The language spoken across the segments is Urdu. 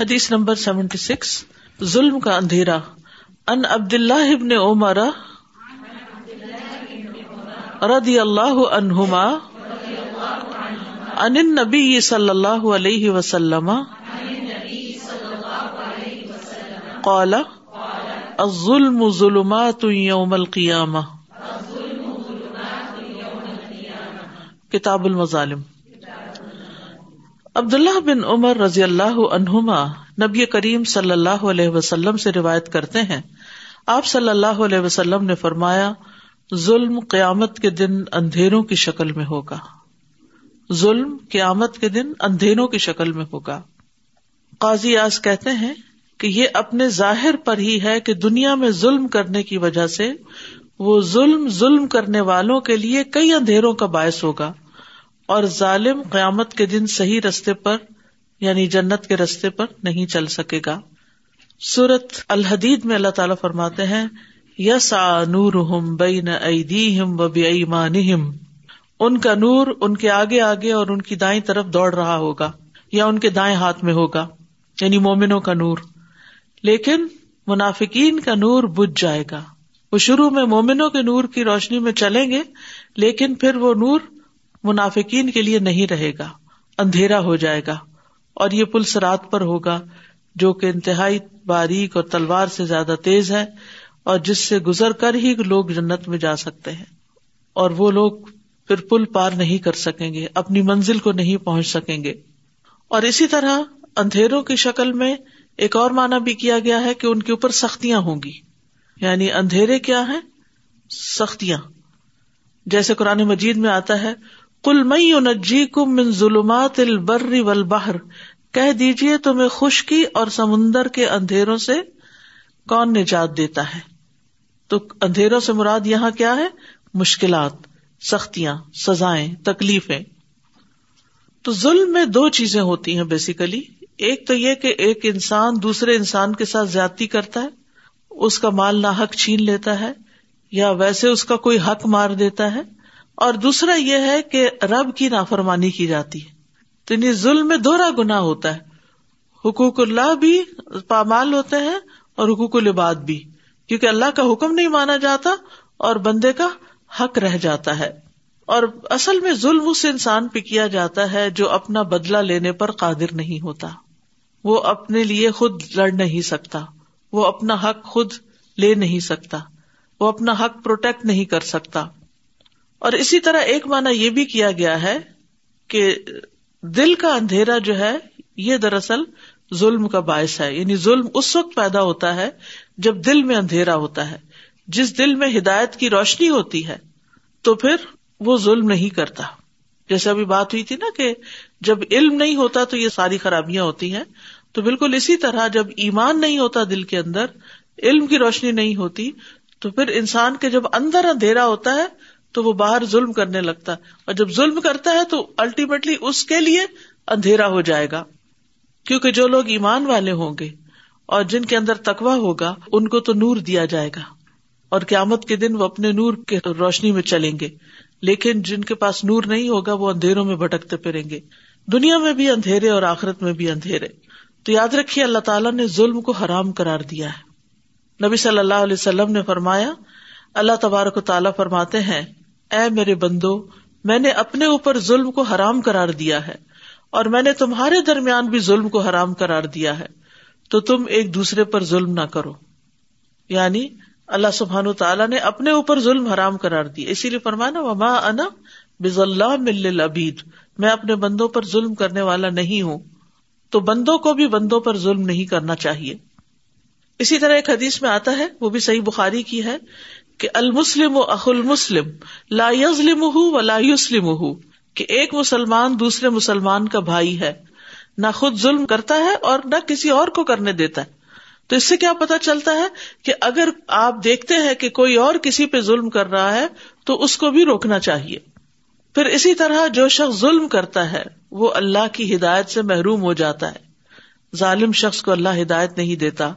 حدیث نمبر سیونٹی سکس ظلم کا اندھیرا ان عبد اللہ ابن عمر رضی اللہ عنہما ان نبی صلی اللہ علیہ وسلم قال الظلم ظلمات يوم القيامة کتاب المظالم عبد اللہ بن عمر رضی اللہ عنہما نبی کریم صلی اللہ علیہ وسلم سے روایت کرتے ہیں آپ صلی اللہ علیہ وسلم نے فرمایا ظلم قیامت کے دن اندھیروں کی شکل میں ہوگا ظلم قیامت کے دن اندھیروں کی شکل میں ہوگا قاضی آس کہتے ہیں کہ یہ اپنے ظاہر پر ہی ہے کہ دنیا میں ظلم کرنے کی وجہ سے وہ ظلم ظلم کرنے والوں کے لیے کئی اندھیروں کا باعث ہوگا اور ظالم قیامت کے دن صحیح رستے پر یعنی جنت کے رستے پر نہیں چل سکے گا سورت الحدید میں اللہ تعالی فرماتے ہیں یس نور بے نہ ان کا نور ان کے آگے آگے اور ان کی دائیں طرف دوڑ رہا ہوگا یا ان کے دائیں ہاتھ میں ہوگا یعنی مومنوں کا نور لیکن منافقین کا نور بج جائے گا وہ شروع میں مومنوں کے نور کی روشنی میں چلیں گے لیکن پھر وہ نور منافقین کے لیے نہیں رہے گا اندھیرا ہو جائے گا اور یہ پل سرات پر ہوگا جو کہ انتہائی باریک اور تلوار سے زیادہ تیز ہے اور جس سے گزر کر ہی لوگ جنت میں جا سکتے ہیں اور وہ لوگ پھر پل پار نہیں کر سکیں گے اپنی منزل کو نہیں پہنچ سکیں گے اور اسی طرح اندھیروں کی شکل میں ایک اور مانا بھی کیا گیا ہے کہ ان کے اوپر سختیاں ہوں گی یعنی اندھیرے کیا ہیں سختیاں جیسے قرآن مجید میں آتا ہے کل مئی نجی من ظلمات البر کہہ دیجیے تمہیں خشکی اور سمندر کے اندھیروں سے کون نجات دیتا ہے تو اندھیروں سے مراد یہاں کیا ہے مشکلات سختیاں سزائیں تکلیفیں تو ظلم میں دو چیزیں ہوتی ہیں بیسیکلی ایک تو یہ کہ ایک انسان دوسرے انسان کے ساتھ زیادتی کرتا ہے اس کا مال حق چھین لیتا ہے یا ویسے اس کا کوئی حق مار دیتا ہے اور دوسرا یہ ہے کہ رب کی نافرمانی کی جاتی تین یعنی ظلم میں دوہرا گنا ہوتا ہے حقوق اللہ بھی پامال ہوتے ہیں اور حقوق الباد بھی کیونکہ اللہ کا حکم نہیں مانا جاتا اور بندے کا حق رہ جاتا ہے اور اصل میں ظلم اس انسان پہ کیا جاتا ہے جو اپنا بدلا لینے پر قادر نہیں ہوتا وہ اپنے لیے خود لڑ نہیں سکتا وہ اپنا حق خود لے نہیں سکتا وہ اپنا حق پروٹیکٹ نہیں کر سکتا اور اسی طرح ایک مانا یہ بھی کیا گیا ہے کہ دل کا اندھیرا جو ہے یہ دراصل ظلم کا باعث ہے یعنی ظلم اس وقت پیدا ہوتا ہے جب دل میں اندھیرا ہوتا ہے جس دل میں ہدایت کی روشنی ہوتی ہے تو پھر وہ ظلم نہیں کرتا جیسے ابھی بات ہوئی تھی نا کہ جب علم نہیں ہوتا تو یہ ساری خرابیاں ہوتی ہیں تو بالکل اسی طرح جب ایمان نہیں ہوتا دل کے اندر علم کی روشنی نہیں ہوتی تو پھر انسان کے جب اندر اندھیرا ہوتا ہے تو وہ باہر ظلم کرنے لگتا ہے اور جب ظلم کرتا ہے تو الٹیمیٹلی اس کے لیے اندھیرا ہو جائے گا کیونکہ جو لوگ ایمان والے ہوں گے اور جن کے اندر تکوا ہوگا ان کو تو نور دیا جائے گا اور قیامت کے دن وہ اپنے نور کے روشنی میں چلیں گے لیکن جن کے پاس نور نہیں ہوگا وہ اندھیروں میں بھٹکتے پھریں گے دنیا میں بھی اندھیرے اور آخرت میں بھی اندھیرے تو یاد رکھیے اللہ تعالیٰ نے ظلم کو حرام کرار دیا ہے نبی صلی اللہ علیہ وسلم نے فرمایا اللہ تبارک و تعالیٰ فرماتے ہیں اے میرے بندو میں نے اپنے اوپر ظلم کو حرام کرار دیا ہے اور میں نے تمہارے درمیان بھی ظلم کو حرام کرار دیا ہے تو تم ایک دوسرے پر ظلم نہ کرو یعنی اللہ سبحان و تعالیٰ نے اپنے اوپر ظلم حرام کرار دیا اسی لیے فرمانا وما انا بز اللہ مل ابید میں اپنے بندوں پر ظلم کرنے والا نہیں ہوں تو بندوں کو بھی بندوں پر ظلم نہیں کرنا چاہیے اسی طرح ایک حدیث میں آتا ہے وہ بھی صحیح بخاری کی ہے کہ المسلم و اہ المسلم لا یزلم و لاسلم ایک مسلمان دوسرے مسلمان کا بھائی ہے نہ خود ظلم کرتا ہے اور نہ کسی اور کو کرنے دیتا ہے تو اس سے کیا پتا چلتا ہے کہ اگر آپ دیکھتے ہیں کہ کوئی اور کسی پہ ظلم کر رہا ہے تو اس کو بھی روکنا چاہیے پھر اسی طرح جو شخص ظلم کرتا ہے وہ اللہ کی ہدایت سے محروم ہو جاتا ہے ظالم شخص کو اللہ ہدایت نہیں دیتا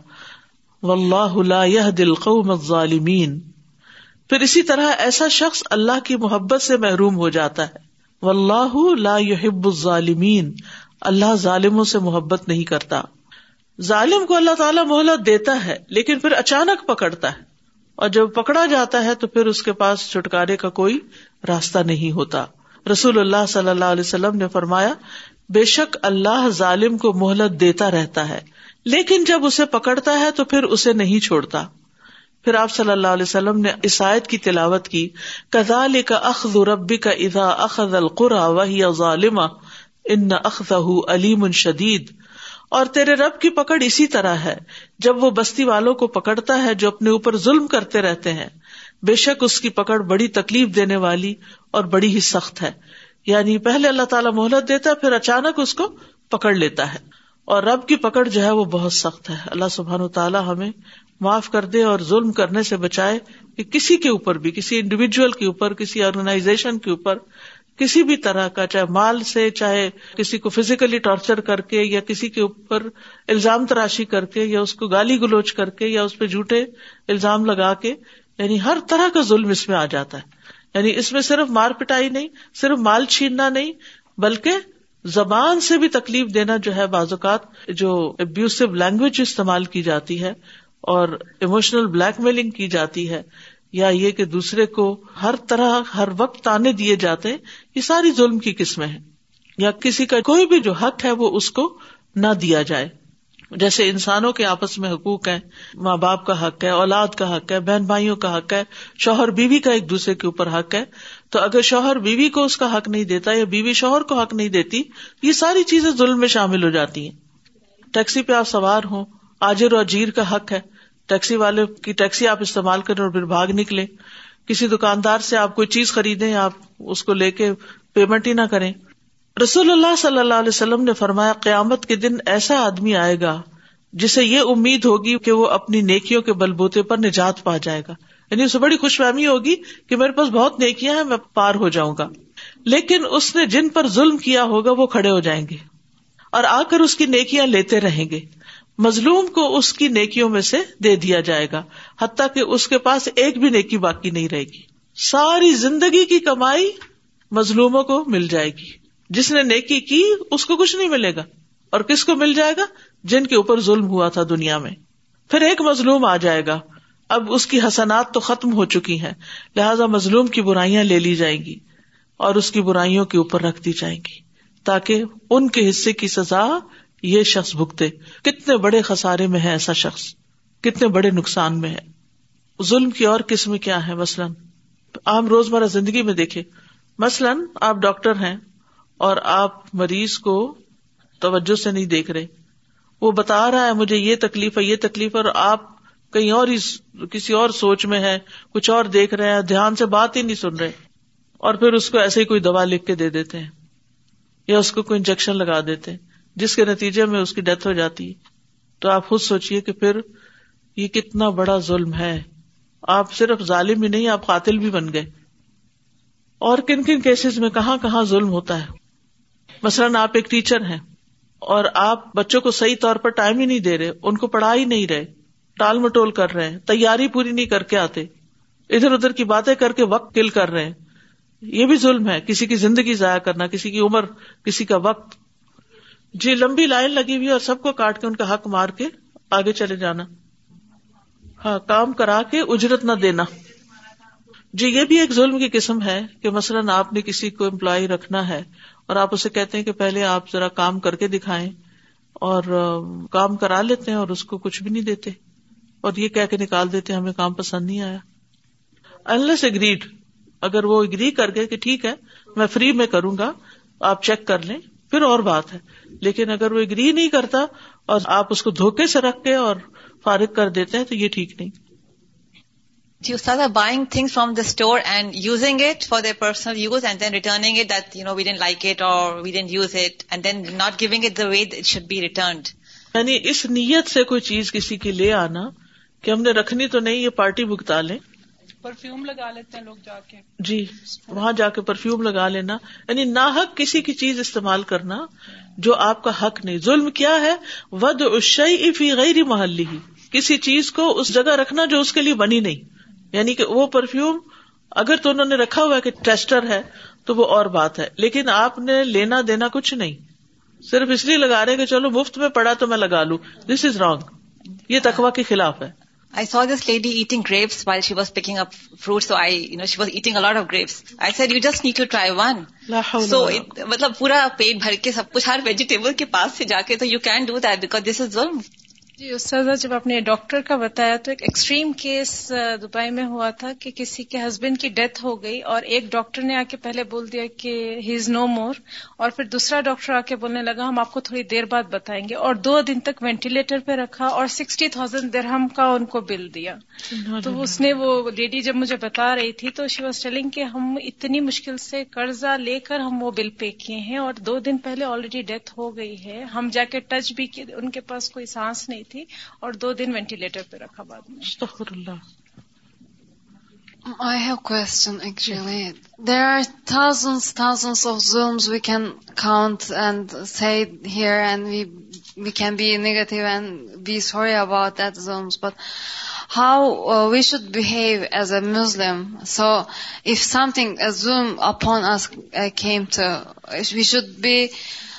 و اللہ دل خو مظالمین پھر اسی طرح ایسا شخص اللہ کی محبت سے محروم ہو جاتا ہے اللہ ظالمین اللہ ظالموں سے محبت نہیں کرتا ظالم کو اللہ تعالیٰ مہلت دیتا ہے لیکن پھر اچانک پکڑتا ہے اور جب پکڑا جاتا ہے تو پھر اس کے پاس چھٹکارے کا کوئی راستہ نہیں ہوتا رسول اللہ صلی اللہ علیہ وسلم نے فرمایا بے شک اللہ ظالم کو مہلت دیتا رہتا ہے لیکن جب اسے پکڑتا ہے تو پھر اسے نہیں چھوڑتا پھر آپ صلی اللہ علیہ وسلم نے عیسائیت کی تلاوت کی کزال کا اخذ ربی کا ادا اخذ القرا وہی ان علیم شدید اور تیرے رب کی پکڑ اسی طرح ہے جب وہ بستی والوں کو پکڑتا ہے جو اپنے اوپر ظلم کرتے رہتے ہیں بے شک اس کی پکڑ بڑی تکلیف دینے والی اور بڑی ہی سخت ہے یعنی پہلے اللہ تعالیٰ مہلت دیتا ہے پھر اچانک اس کو پکڑ لیتا ہے اور رب کی پکڑ جو ہے وہ بہت سخت ہے اللہ سبحان و تعالیٰ ہمیں معاف کر دے اور ظلم کرنے سے بچائے کہ کسی کے اوپر بھی کسی انڈیویجل کے اوپر کسی آرگنائزیشن کے اوپر کسی بھی طرح کا چاہے مال سے چاہے کسی کو فزیکلی ٹارچر کر کے یا کسی کے اوپر الزام تراشی کر کے یا اس کو گالی گلوچ کر کے یا اس پہ جھوٹے الزام لگا کے یعنی ہر طرح کا ظلم اس میں آ جاتا ہے یعنی اس میں صرف مار پٹائی نہیں صرف مال چھیننا نہیں بلکہ زبان سے بھی تکلیف دینا جو ہے بعض اوقات جو ابیوسو لینگویج استعمال کی جاتی ہے اور اموشنل بلیک میلنگ کی جاتی ہے یا یہ کہ دوسرے کو ہر طرح ہر وقت تانے دیے جاتے یہ ساری ظلم کی قسمیں ہیں یا کسی کا کوئی بھی جو حق ہے وہ اس کو نہ دیا جائے جیسے انسانوں کے آپس میں حقوق ہیں ماں باپ کا حق ہے اولاد کا حق ہے بہن بھائیوں کا حق ہے شوہر بیوی کا ایک دوسرے کے اوپر حق ہے تو اگر شوہر بیوی کو اس کا حق نہیں دیتا یا بیوی شوہر کو حق نہیں دیتی یہ ساری چیزیں ظلم میں شامل ہو جاتی ہیں ٹیکسی پہ آپ سوار ہوں آجر و جیر کا حق ہے ٹیکسی والے کی ٹیکسی آپ استعمال کریں اور پھر بھاگ نکلے کسی دکاندار سے آپ کوئی چیز آپ اس کو لے کے پیمنٹ ہی نہ کریں رسول اللہ صلی اللہ علیہ وسلم نے فرمایا قیامت کے دن ایسا آدمی آئے گا جسے یہ امید ہوگی کہ وہ اپنی نیکیوں کے بلبوتے پر نجات پا جائے گا یعنی اسے بڑی خوش فہمی ہوگی کہ میرے پاس بہت نیکیاں ہیں میں پار ہو جاؤں گا لیکن اس نے جن پر ظلم کیا ہوگا وہ کھڑے ہو جائیں گے اور آ کر اس کی نیکیاں لیتے رہیں گے مظلوم کو اس کی نیکیوں میں سے دے دیا جائے گا حتیٰ کہ اس کے پاس ایک بھی نیکی باقی نہیں رہے گی ساری زندگی کی کمائی مظلوموں کو مل جائے گی جس نے نیکی کی اس کو کچھ نہیں ملے گا اور کس کو مل جائے گا جن کے اوپر ظلم ہوا تھا دنیا میں پھر ایک مظلوم آ جائے گا اب اس کی حسنات تو ختم ہو چکی ہیں لہذا مظلوم کی برائیاں لے لی جائیں گی اور اس کی برائیوں کے اوپر رکھ دی جائیں گی تاکہ ان کے حصے کی سزا یہ شخص بھگتے کتنے بڑے خسارے میں ہے ایسا شخص کتنے بڑے نقصان میں ہے ظلم کی اور قسم کیا ہے مثلاً عام روز مرہ زندگی میں دیکھے مثلاً آپ ڈاکٹر ہیں اور آپ مریض کو توجہ سے نہیں دیکھ رہے وہ بتا رہا ہے مجھے یہ تکلیف ہے یہ تکلیف ہے اور آپ کہیں اور کسی اور سوچ میں ہے کچھ اور دیکھ رہے ہیں دھیان سے بات ہی نہیں سن رہے اور پھر اس کو ایسے ہی کوئی دوا لکھ کے دے دیتے ہیں یا اس کو کوئی انجیکشن لگا دیتے ہیں جس کے نتیجے میں اس کی ڈیتھ ہو جاتی ہے تو آپ خود سوچیے کہ پھر یہ کتنا بڑا ظلم ہے آپ صرف ظالم ہی نہیں آپ قاتل بھی بن گئے اور کن کن کیسز میں کہاں کہاں ظلم ہوتا ہے مثلاً آپ ایک ٹیچر ہیں اور آپ بچوں کو صحیح طور پر ٹائم ہی نہیں دے رہے ان کو پڑھا ہی نہیں رہے ٹال مٹول کر رہے ہیں تیاری پوری نہیں کر کے آتے ادھر ادھر کی باتیں کر کے وقت کل کر رہے ہیں یہ بھی ظلم ہے کسی کی زندگی ضائع کرنا کسی کی عمر کسی کا وقت جی لمبی لائن لگی ہوئی اور سب کو کاٹ کے ان کا حق مار کے آگے چلے جانا ہاں کام کرا کے اجرت نہ دینا جی یہ بھی ایک ظلم کی قسم ہے کہ مثلاً آپ نے کسی کو امپلائی رکھنا ہے اور آپ اسے کہتے ہیں کہ پہلے آپ ذرا کام کر کے دکھائیں اور کام کرا لیتے ہیں اور اس کو کچھ بھی نہیں دیتے اور یہ کہہ کے نکال دیتے ہمیں کام پسند نہیں آیا انلس اگریڈ اگر وہ اگری کر گئے کہ ٹھیک ہے میں فری میں کروں گا آپ چیک کر لیں پھر اور بات ہے لیکن اگر وہ اگری نہیں کرتا اور آپ اس کو دھوکے سے رکھ کے اور فارغ کر دیتے ہیں تو یہ ٹھیک نہیں buying from the store and using it for the personal use use and and then then returning it it it it that you know like or not giving the way should be returned یعنی اس نیت سے کوئی چیز کسی کی لے آنا کہ ہم نے رکھنی تو نہیں یہ پارٹی بھگتا لیں پرفیوم لگا لیتے ہیں لوگ جا کے جی وہاں جا کے پرفیوم لگا لینا یعنی ناحک کسی کی چیز استعمال کرنا جو آپ کا حق نہیں ظلم کیا ہے ود فی غیر محلی کسی چیز کو اس جگہ رکھنا جو اس کے لیے بنی نہیں یعنی کہ وہ پرفیوم اگر تو انہوں نے رکھا ہوا کہ ٹیسٹر ہے تو وہ اور بات ہے لیکن آپ نے لینا دینا کچھ نہیں صرف اس لیے لگا رہے کہ چلو مفت میں پڑا تو میں لگا لوں دس از رانگ یہ تخوا کے خلاف ہے I saw this lady eating grapes while she was picking up fruit so I you know she was eating a lot of grapes I said you just need to try one so مطلب پورا پیٹ بھر کے سب کچھ ہر ویجیٹیبل کے پاس سے جا کے تو you can do that because this is one جی استاذہ جب آپ نے ڈاکٹر کا بتایا تو ایک ایکسٹریم کیس دبئی میں ہوا تھا کہ کسی کے ہسبینڈ کی ڈیتھ ہو گئی اور ایک ڈاکٹر نے آ کے پہلے بول دیا کہ ہی از نو مور اور پھر دوسرا ڈاکٹر آ کے بولنے لگا ہم آپ کو تھوڑی دیر بعد بتائیں گے اور دو دن تک وینٹیلیٹر پہ رکھا اور سکسٹی تھاؤزینڈ درہم کا ان کو بل دیا تو اس نے وہ لیڈی جب مجھے بتا رہی تھی تو شی واز ٹیلنگ کہ ہم اتنی مشکل سے قرضہ لے کر ہم وہ بل پے کیے ہیں اور دو دن پہلے آلریڈی ڈیتھ ہو گئی ہے ہم جا کے ٹچ بھی ان کے پاس کوئی سانس نہیں تھی اور دو دن وینٹیلیٹر پہ رکھا بعد میں آئی دیر تھاوز تھا نگ زم how we should behave as a Muslim so if some thing zoom upon کھی وی شد بھی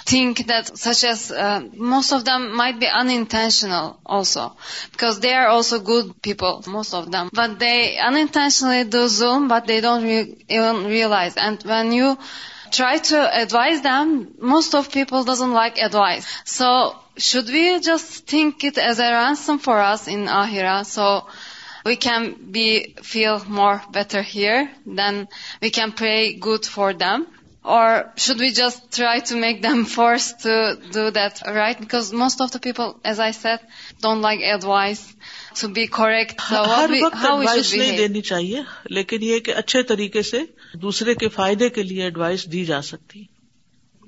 think that such as uh, most of them might be unintentional also, because they are also good people, most of them, but they unintentionally do Zoom, but they don't even realize. And when you try to advise them, most of people doesn't like advice. So should we just think it as a ransom for us in Ahira, so we can feel more better here, then we can pray good for them? Try to make them first most of the peoples ہر نہیں دینی چاہیے لیکن یہ کہ اچھے طریقے سے دوسرے کے فائدے کے لیے ایڈوائس دی جا سکتی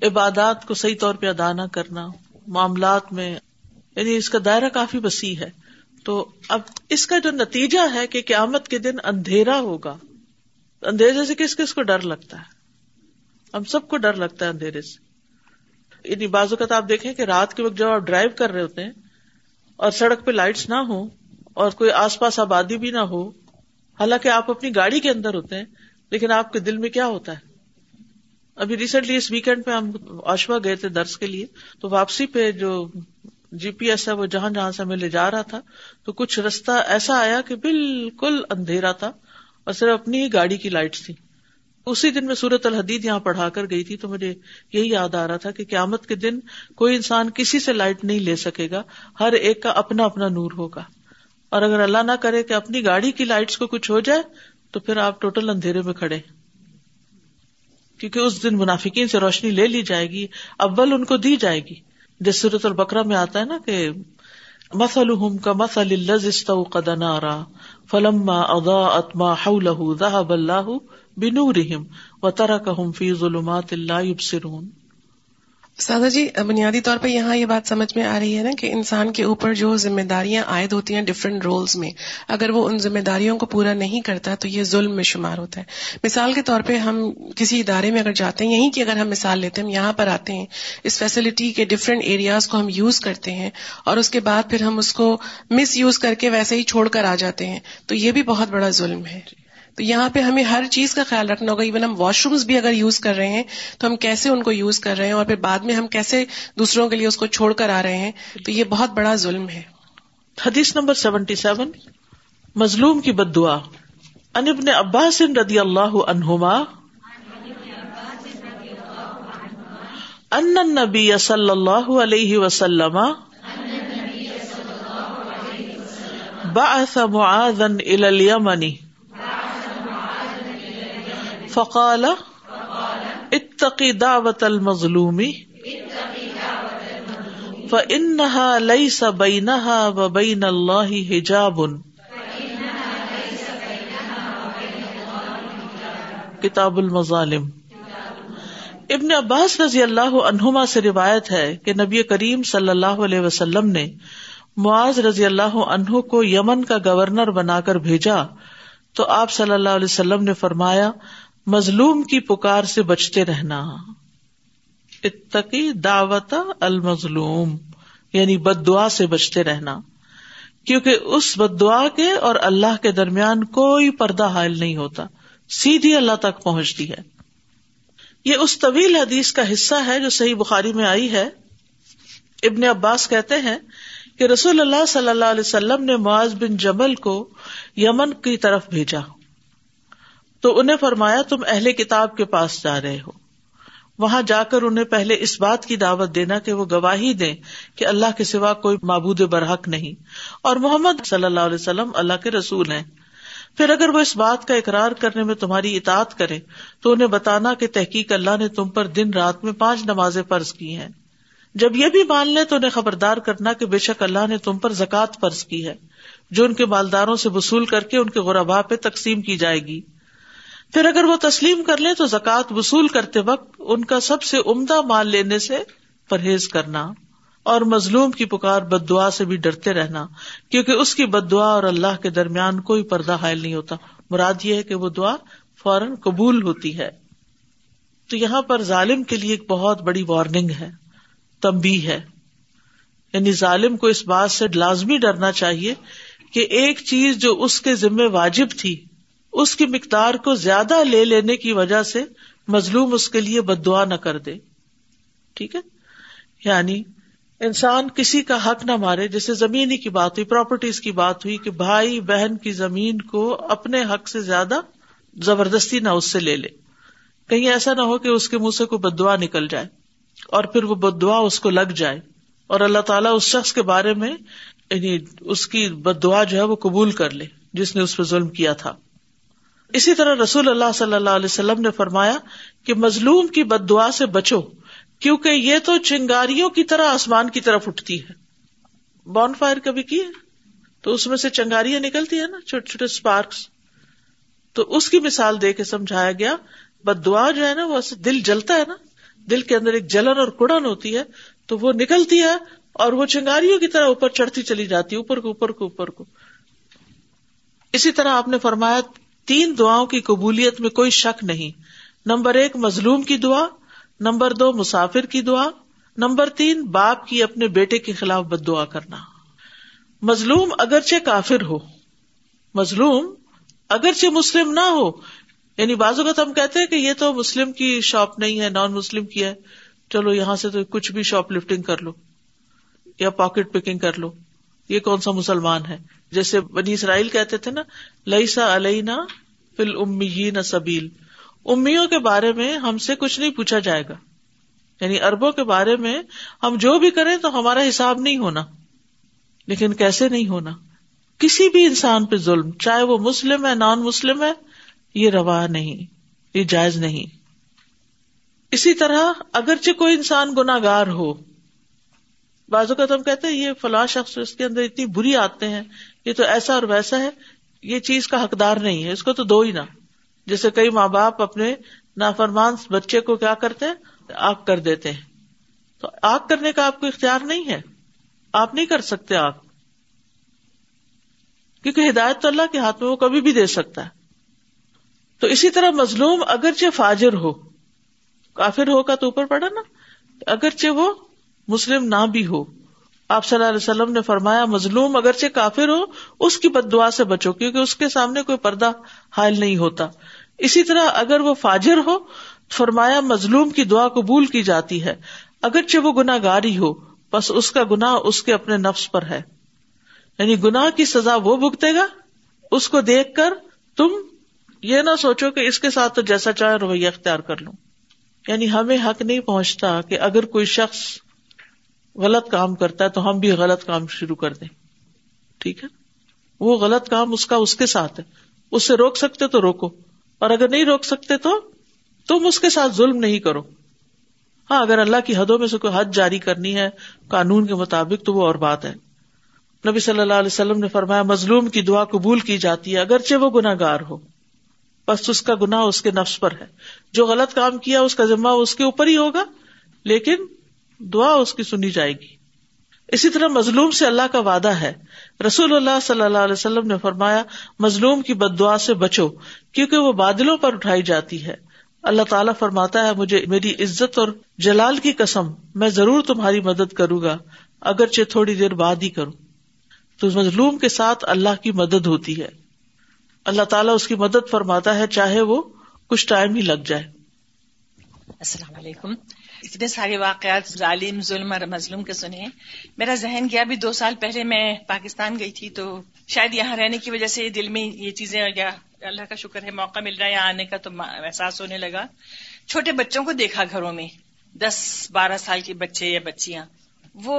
عبادات کو صحیح طور پہ ادا نہ کرنا معاملات میں یعنی اس کا دائرہ کافی وسیع ہے تو اب اس کا جو نتیجہ ہے کہ قیامت کے دن اندھیرا ہوگا اندھیرے سے کس کس کو ڈر لگتا ہے ہم سب کو ڈر لگتا ہے اندھیرے سے یعنی بعض اوقات آپ دیکھیں کہ رات کے وقت جب آپ ڈرائیو کر رہے ہوتے ہیں اور سڑک پہ لائٹس نہ ہو اور کوئی آس پاس آبادی بھی نہ ہو حالانکہ آپ اپنی گاڑی کے اندر ہوتے ہیں لیکن آپ کے دل میں کیا ہوتا ہے ابھی ریسنٹلی اس ویکینڈ پہ ہم آشوا گئے تھے درس کے لیے تو واپسی پہ جو جی پی ایس ہے وہ جہاں جہاں سے ہمیں لے جا رہا تھا تو کچھ رستہ ایسا آیا کہ بالکل اندھیرا تھا اور صرف اپنی ہی گاڑی کی لائٹ تھی اسی دن میں سورت الحدید یہاں پڑھا کر گئی تھی تو مجھے یہی یاد آ رہا تھا کہ قیامت کے دن کوئی انسان کسی سے لائٹ نہیں لے سکے گا ہر ایک کا اپنا اپنا نور ہوگا اور اگر اللہ نہ کرے کہ اپنی گاڑی کی لائٹس کو کچھ ہو جائے تو پھر آپ ٹوٹل اندھیرے میں کھڑے کیونکہ اس دن منافقین سے روشنی لے لی جائے گی اول ان کو دی جائے گی جس صورت البکرا میں آتا ہے نا کہ مسلحم کا مسل وقن آ رہا فلما ادا اتما ذهب اللہ بنورهم وتركهم في ظلمات لا يبصرون سادا جی بنیادی طور پر یہاں یہ بات سمجھ میں آ رہی ہے نا کہ انسان کے اوپر جو ذمہ داریاں عائد ہوتی ہیں ڈفرینٹ رولس میں اگر وہ ان ذمہ داریوں کو پورا نہیں کرتا تو یہ ظلم میں شمار ہوتا ہے مثال کے طور پہ ہم کسی ادارے میں اگر جاتے ہیں یہیں کی اگر ہم مثال لیتے ہیں ہم یہاں پر آتے ہیں اس فیسلٹی کے ڈفرینٹ ایریاز کو ہم یوز کرتے ہیں اور اس کے بعد پھر ہم اس کو مس یوز کر کے ویسے ہی چھوڑ کر آ جاتے ہیں تو یہ بھی بہت بڑا ظلم ہے جی۔ تو یہاں پہ ہمیں ہر چیز کا خیال رکھنا ہوگا ایون ہم واش رومس بھی اگر یوز کر رہے ہیں تو ہم کیسے ان کو یوز کر رہے ہیں اور پھر بعد میں ہم کیسے دوسروں کے لیے اس کو چھوڑ کر آ رہے ہیں تو یہ بہت بڑا ظلم ہے حدیث نمبر سیونٹی سیون مظلوم کی بدوا عباس ردی اللہ عنہما ان نبی صلی اللہ علیہ وسلم باسملی فقال اتقی دعوت المظلومی فإنها ليس بينها وبين الله حجاب کتاب المظالم ابن عباس رضی اللہ عنہما سے روایت ہے کہ نبی کریم صلی اللہ علیہ وسلم نے معاذ رضی اللہ عنہ کو یمن کا گورنر بنا کر بھیجا تو آپ صلی اللہ علیہ وسلم نے فرمایا مظلوم کی پکار سے بچتے رہنا اتقی دعوت المظلوم یعنی بد دعا سے بچتے رہنا کیونکہ اس بد دعا کے اور اللہ کے درمیان کوئی پردہ حائل نہیں ہوتا سیدھی اللہ تک پہنچتی ہے یہ اس طویل حدیث کا حصہ ہے جو صحیح بخاری میں آئی ہے ابن عباس کہتے ہیں کہ رسول اللہ صلی اللہ علیہ وسلم نے معاذ بن جبل کو یمن کی طرف بھیجا تو انہیں فرمایا تم اہل کتاب کے پاس جا رہے ہو وہاں جا کر انہیں پہلے اس بات کی دعوت دینا کہ وہ گواہی دیں کہ اللہ کے سوا کوئی معبود برحق نہیں اور محمد صلی اللہ علیہ وسلم اللہ کے رسول ہیں پھر اگر وہ اس بات کا اقرار کرنے میں تمہاری اطاعت کرے تو انہیں بتانا کہ تحقیق اللہ نے تم پر دن رات میں پانچ نماز کی ہیں جب یہ بھی مان لے تو انہیں خبردار کرنا کہ بے شک اللہ نے تم پر زکوٰۃ فرض کی ہے جو ان کے مالداروں سے وصول کر کے ان کے غربا پہ تقسیم کی جائے گی پھر اگر وہ تسلیم کر لیں تو زکوٰۃ وصول کرتے وقت ان کا سب سے عمدہ مال لینے سے پرہیز کرنا اور مظلوم کی پکار بد دعا سے بھی ڈرتے رہنا کیونکہ اس کی بد دعا اور اللہ کے درمیان کوئی پردہ حائل نہیں ہوتا مراد یہ ہے کہ وہ دعا فوراً قبول ہوتی ہے تو یہاں پر ظالم کے لیے ایک بہت بڑی وارننگ ہے تمبی ہے یعنی ظالم کو اس بات سے لازمی ڈرنا چاہیے کہ ایک چیز جو اس کے ذمے واجب تھی اس کی مقدار کو زیادہ لے لینے کی وجہ سے مظلوم اس کے لیے بد دعا نہ کر دے ٹھیک ہے یعنی انسان کسی کا حق نہ مارے جیسے زمین ہی کی بات ہوئی پراپرٹیز کی بات ہوئی کہ بھائی بہن کی زمین کو اپنے حق سے زیادہ زبردستی نہ اس سے لے لے کہیں ایسا نہ ہو کہ اس کے منہ سے کوئی بد دعا نکل جائے اور پھر وہ بد دعا اس کو لگ جائے اور اللہ تعالیٰ اس شخص کے بارے میں یعنی اس کی بد دعا جو ہے وہ قبول کر لے جس نے اس پہ ظلم کیا تھا اسی طرح رسول اللہ صلی اللہ علیہ وسلم نے فرمایا کہ مظلوم کی بد دعا سے بچو کیونکہ یہ تو چنگاریوں کی طرح آسمان کی طرف اٹھتی ہے بون فائر کبھی کی ہے تو اس میں سے چنگاریاں نکلتی ہے نا چھوٹے چھوٹے اسپارکس تو اس کی مثال دے کے سمجھایا گیا بد دعا جو ہے نا وہ دل جلتا ہے نا دل کے اندر ایک جلن اور کڑن ہوتی ہے تو وہ نکلتی ہے اور وہ چنگاریوں کی طرح اوپر چڑھتی چلی جاتی ہے اسی طرح آپ نے فرمایا تین دعاؤں کی قبولیت میں کوئی شک نہیں نمبر ایک مظلوم کی دعا نمبر دو مسافر کی دعا نمبر تین باپ کی اپنے بیٹے کے خلاف بد دعا کرنا مظلوم اگرچہ کافر ہو مظلوم اگرچہ مسلم نہ ہو یعنی بازوگت ہم کہتے ہیں کہ یہ تو مسلم کی شاپ نہیں ہے نان مسلم کی ہے چلو یہاں سے تو کچھ بھی شاپ لفٹنگ کر لو یا پاکٹ پکنگ کر لو یہ کون سا مسلمان ہے جیسے بنی اسرائیل کہتے تھے نا لئیسا علئی سبیل امیوں کے بارے میں ہم سے کچھ نہیں پوچھا جائے گا یعنی اربوں کے بارے میں ہم جو بھی کریں تو ہمارا حساب نہیں ہونا لیکن کیسے نہیں ہونا کسی بھی انسان پہ ظلم چاہے وہ مسلم ہے نان مسلم ہے یہ روا نہیں یہ جائز نہیں اسی طرح اگرچہ کوئی انسان گناگار ہو ہم کہتے ہیں یہ فلاں شخص اس کے اندر اتنی بری آتے ہیں یہ تو ایسا اور ویسا ہے یہ چیز کا حقدار نہیں ہے اس کو تو دو ہی نہ جیسے کئی ماں باپ اپنے نافرمان بچے کو کیا کرتے ہیں آگ کر دیتے ہیں تو آگ کرنے کا آپ کو اختیار نہیں ہے آپ نہیں کر سکتے آگ کیونکہ ہدایت تو اللہ کے ہاتھ میں وہ کبھی بھی دے سکتا ہے تو اسی طرح مظلوم اگرچہ فاجر ہو کافر ہو کا تو اوپر پڑا نا اگرچہ وہ مسلم نہ بھی ہو آپ صلی اللہ علیہ وسلم نے فرمایا مظلوم اگرچہ کافر ہو اس کی بد دعا سے بچو کیونکہ اس کے سامنے کوئی پردہ حائل نہیں ہوتا اسی طرح اگر وہ فاجر ہو فرمایا مظلوم کی دعا قبول کی جاتی ہے اگرچہ وہ گنا گاری ہو بس اس کا گنا اس کے اپنے نفس پر ہے یعنی گناہ کی سزا وہ بکتے گا اس کو دیکھ کر تم یہ نہ سوچو کہ اس کے ساتھ تو جیسا چاہے رویہ اختیار کر لوں یعنی ہمیں حق نہیں پہنچتا کہ اگر کوئی شخص غلط کام کرتا ہے تو ہم بھی غلط کام شروع کر دیں ٹھیک ہے وہ غلط کام اس کا اس کے ساتھ ہے اس سے روک سکتے تو روکو اور اگر نہیں روک سکتے تو تم اس کے ساتھ ظلم نہیں کرو ہاں اگر اللہ کی حدوں میں سے کوئی حد جاری کرنی ہے قانون کے مطابق تو وہ اور بات ہے نبی صلی اللہ علیہ وسلم نے فرمایا مظلوم کی دعا قبول کی جاتی ہے اگرچہ وہ گناہ گار ہو بس اس کا گناہ اس کے نفس پر ہے جو غلط کام کیا اس کا ذمہ اس کے اوپر ہی ہوگا لیکن دعا اس کی سنی جائے گی اسی طرح مظلوم سے اللہ کا وعدہ ہے رسول اللہ صلی اللہ علیہ وسلم نے فرمایا مظلوم کی بد دعا سے بچو کیونکہ وہ بادلوں پر اٹھائی جاتی ہے اللہ تعالیٰ فرماتا ہے مجھے میری عزت اور جلال کی قسم میں ضرور تمہاری مدد کروں گا اگرچہ تھوڑی دیر بعد ہی کروں تو مظلوم کے ساتھ اللہ کی مدد ہوتی ہے اللہ تعالیٰ اس کی مدد فرماتا ہے چاہے وہ کچھ ٹائم ہی لگ جائے السلام علیکم اتنے سارے واقعات ظالم ظلم اور مظلوم کے سنے میرا ذہن گیا بھی دو سال پہلے میں پاکستان گئی تھی تو شاید یہاں رہنے کی وجہ سے دل میں یہ چیزیں گیا اللہ کا شکر ہے موقع مل رہا ہے آنے کا تو احساس ہونے لگا چھوٹے بچوں کو دیکھا گھروں میں دس بارہ سال کے بچے یا بچیاں وہ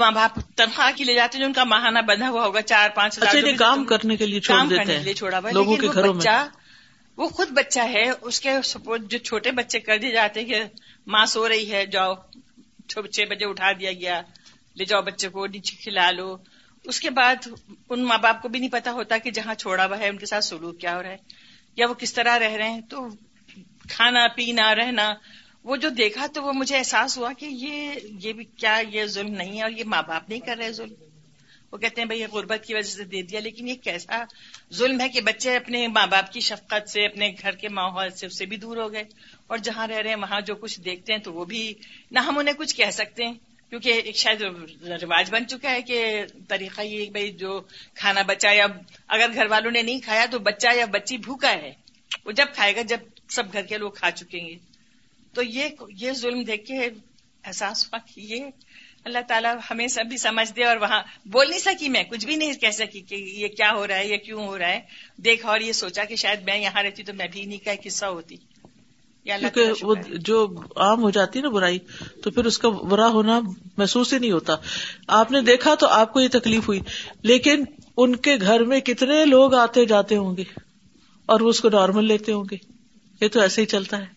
ماں باپ تنخواہ کی لے جاتے ہیں جو ان کا ماہانہ بندھا ہوا ہوگا چار پانچ ہزار اچھا، یعنی کام کرنے کے لیے کام کرنے کے لیے چھوڑا بھاگ بچہ وہ خود بچہ ہے اس کے سپورٹ جو چھوٹے بچے کر دیے جاتے کہ ماں سو رہی ہے جاؤ چھ بجے اٹھا دیا گیا لے جاؤ بچے کو نیچے کھلا لو اس کے بعد ان ماں باپ کو بھی نہیں پتا ہوتا کہ جہاں چھوڑا ہوا ہے ان کے ساتھ سلوک کیا ہو رہا ہے یا وہ کس طرح رہ رہے ہیں تو کھانا پینا رہنا وہ جو دیکھا تو وہ مجھے احساس ہوا کہ یہ یہ بھی کیا یہ ظلم نہیں ہے اور یہ ماں باپ نہیں کر رہے ظلم وہ کہتے ہیں بھائی یہ غربت کی وجہ سے دے دیا لیکن یہ کیسا ظلم ہے کہ بچے اپنے ماں باپ کی شفقت سے اپنے گھر کے ماحول سے اس سے بھی دور ہو گئے اور جہاں رہ رہے ہیں وہاں جو کچھ دیکھتے ہیں تو وہ بھی نہ ہم انہیں کچھ کہہ سکتے ہیں کیونکہ ایک شاید رواج بن چکا ہے کہ طریقہ یہ بھائی جو کھانا بچا یا اگر گھر والوں نے نہیں کھایا تو بچہ یا بچی بھوکا ہے وہ جب کھائے گا جب سب گھر کے لوگ کھا چکیں گے تو یہ ظلم دیکھ کے احساس ہوا کہ یہ اللہ تعالیٰ ہمیں سب بھی سمجھ دے اور وہاں بول نہیں سکی میں کچھ بھی نہیں کہہ سکی کہ یہ کیا ہو رہا ہے یہ کیوں ہو رہا ہے دیکھا اور یہ سوچا کہ شاید میں یہاں رہتی تو میں بھی نہیں کا قصہ ہوتی کیونکہ وہ جو عام ہو جاتی نا برائی تو پھر اس کا برا ہونا محسوس ہی نہیں ہوتا آپ نے دیکھا تو آپ کو یہ تکلیف ہوئی لیکن ان کے گھر میں کتنے لوگ آتے جاتے ہوں گے اور وہ اس کو نارمل لیتے ہوں گے یہ تو ایسے ہی چلتا ہے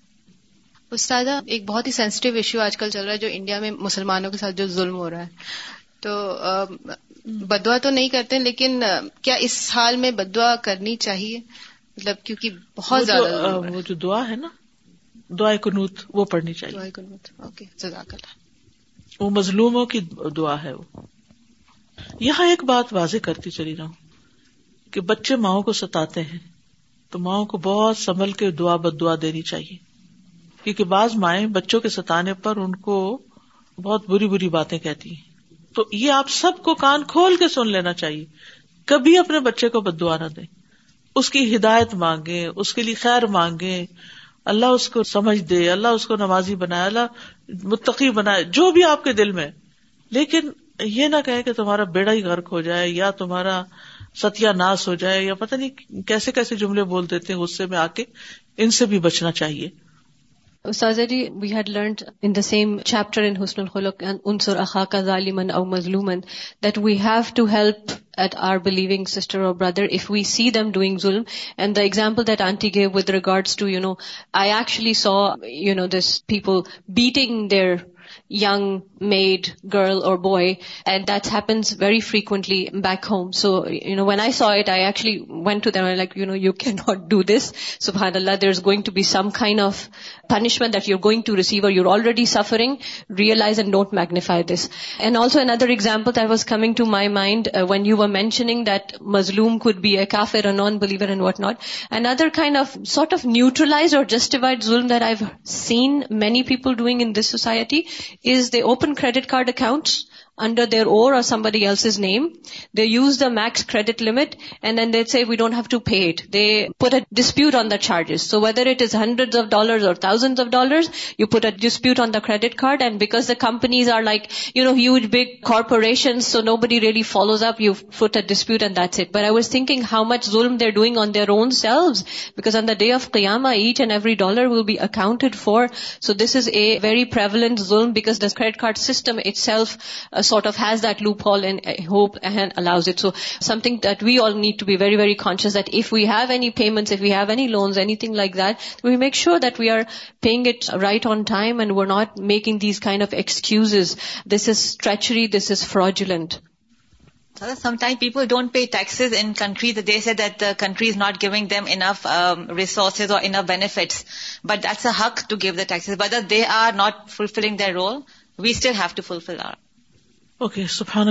استاذہ ایک بہت ہی سینسٹیو ایشو آج کل چل رہا ہے جو انڈیا میں مسلمانوں کے ساتھ جو ظلم ہو رہا ہے تو بدوا تو نہیں کرتے لیکن کیا اس سال میں بدعا کرنی چاہیے مطلب کیونکہ بہت زیادہ جو دعا ہے نا دعا کنوت وہ پڑھنی چاہیے اللہ وہ مظلوموں کی دعا ہے وہ یہاں ایک بات واضح کرتی چلی رہا ہوں کہ بچے ماؤں کو ستاتے ہیں تو ماؤں کو بہت سنبھل کے دعا بد دعا دینی چاہیے کیونکہ بعض مائیں بچوں کے ستانے پر ان کو بہت بری بری باتیں کہتی ہیں تو یہ آپ سب کو کان کھول کے سن لینا چاہیے کبھی اپنے بچے کو نہ دیں اس کی ہدایت مانگے اس کے لیے خیر مانگے اللہ اس کو سمجھ دے اللہ اس کو نمازی بنائے اللہ متقی بنائے جو بھی آپ کے دل میں لیکن یہ نہ کہ تمہارا بیڑا ہی غرق ہو جائے یا تمہارا ستیا ناس ہو جائے یا پتہ نہیں کیسے کیسے جملے بول دیتے ہیں اس سے میں آ کے ان سے بھی بچنا چاہیے جی we had learned in the same chapter in حسن الخلق انصر اخا کا ظالمن او مظلومن that we have to help at our believing sister or brother if we see them doing ظلم and the example that aunty gave with regards to you know I actually so you know this people beating their young maid, girl or boy, and that happens very frequently back home. So, when I saw it, I actually went to them and you cannot do this. SubhanAllah, there's going to be some kind of punishment that you're going to receive or you're already suffering. Realize and don't magnify this. And also another example that was coming to my mind uh, when you were mentioning that Mazloom could be a kafir, a non-believer and whatnot. Another kind of sort of neutralized or justified zulm that I've seen many people doing in this society as they open credit card account under their own or somebody else's name. They use the max credit limit and then they say we don't have to pay it. They put a dispute on the charges. So whether it is hundreds of dollars or thousands of dollars, you put a dispute on the credit card, and because the companies are like, huge big corporations, so nobody really follows up, you put a dispute and that's it. But I was thinking how much zulm they're doing on their own selves, because on the day of Qiyamah, each and every dollar will be accounted for. So this is a very prevalent zulm because the credit card system itself uh, sort of has that loophole and uh, hope and allows it. So something that we all need to be very, very conscious that if we have any payments, if we have any loans, anything like that, we make sure that we are paying it right on time and we're not making these kind of excuses. This is treachery. This is fraudulent. Sometimes people don't pay taxes in countries that they say that the country is not giving them enough um, resources or enough benefits. But that's a haq to give the taxes. Whether they are not fulfilling their role, we still have to fulfill our okay سبحان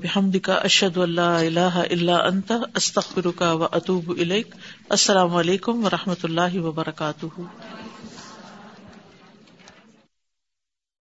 بحمدک اشد اللہ اللہ انت استخر و اطوب الیک السلام علیکم و رحمۃ اللہ وبرکاتہ